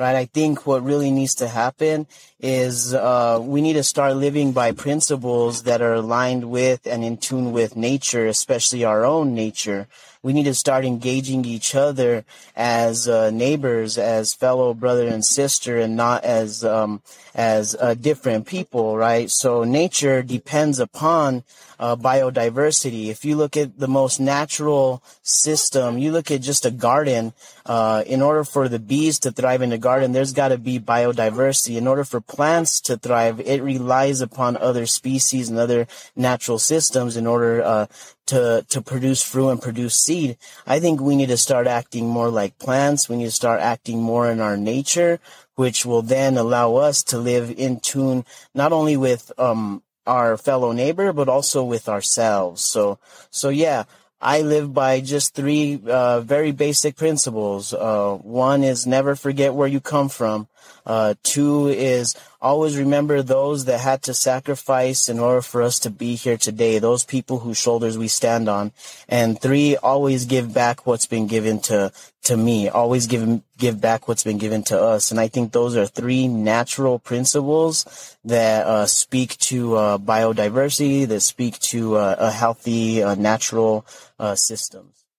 right? I think what really needs to happen is uh, we need to start living by principles that are aligned with and in tune with nature, especially our own nature. We need to start engaging each other as uh, neighbors, as fellow brother and sister, and not as um, as uh, different people, right? So nature depends upon uh, biodiversity. If you look at the most natural system, you look at just a garden. Uh, in order for the bees to thrive in a garden, there's got to be biodiversity. In order for plants to thrive, it relies upon other species and other natural systems in order uh, to to produce fruit and produce seed. I think we need to start acting more like plants. We need to start acting more in our nature, which will then allow us to live in tune not only with um, our fellow neighbor, but also with ourselves. So, so yeah, I live by just three uh, very basic principles. Uh, one is never forget where you come from. Uh, two is always remember those that had to sacrifice in order for us to be here today, those people whose shoulders we stand on. And three, always give back what's been given to, to me, always give, give back what's been given to us. And I think those are three natural principles that uh, speak to uh, biodiversity, that speak to uh, a healthy, uh, natural uh, systems.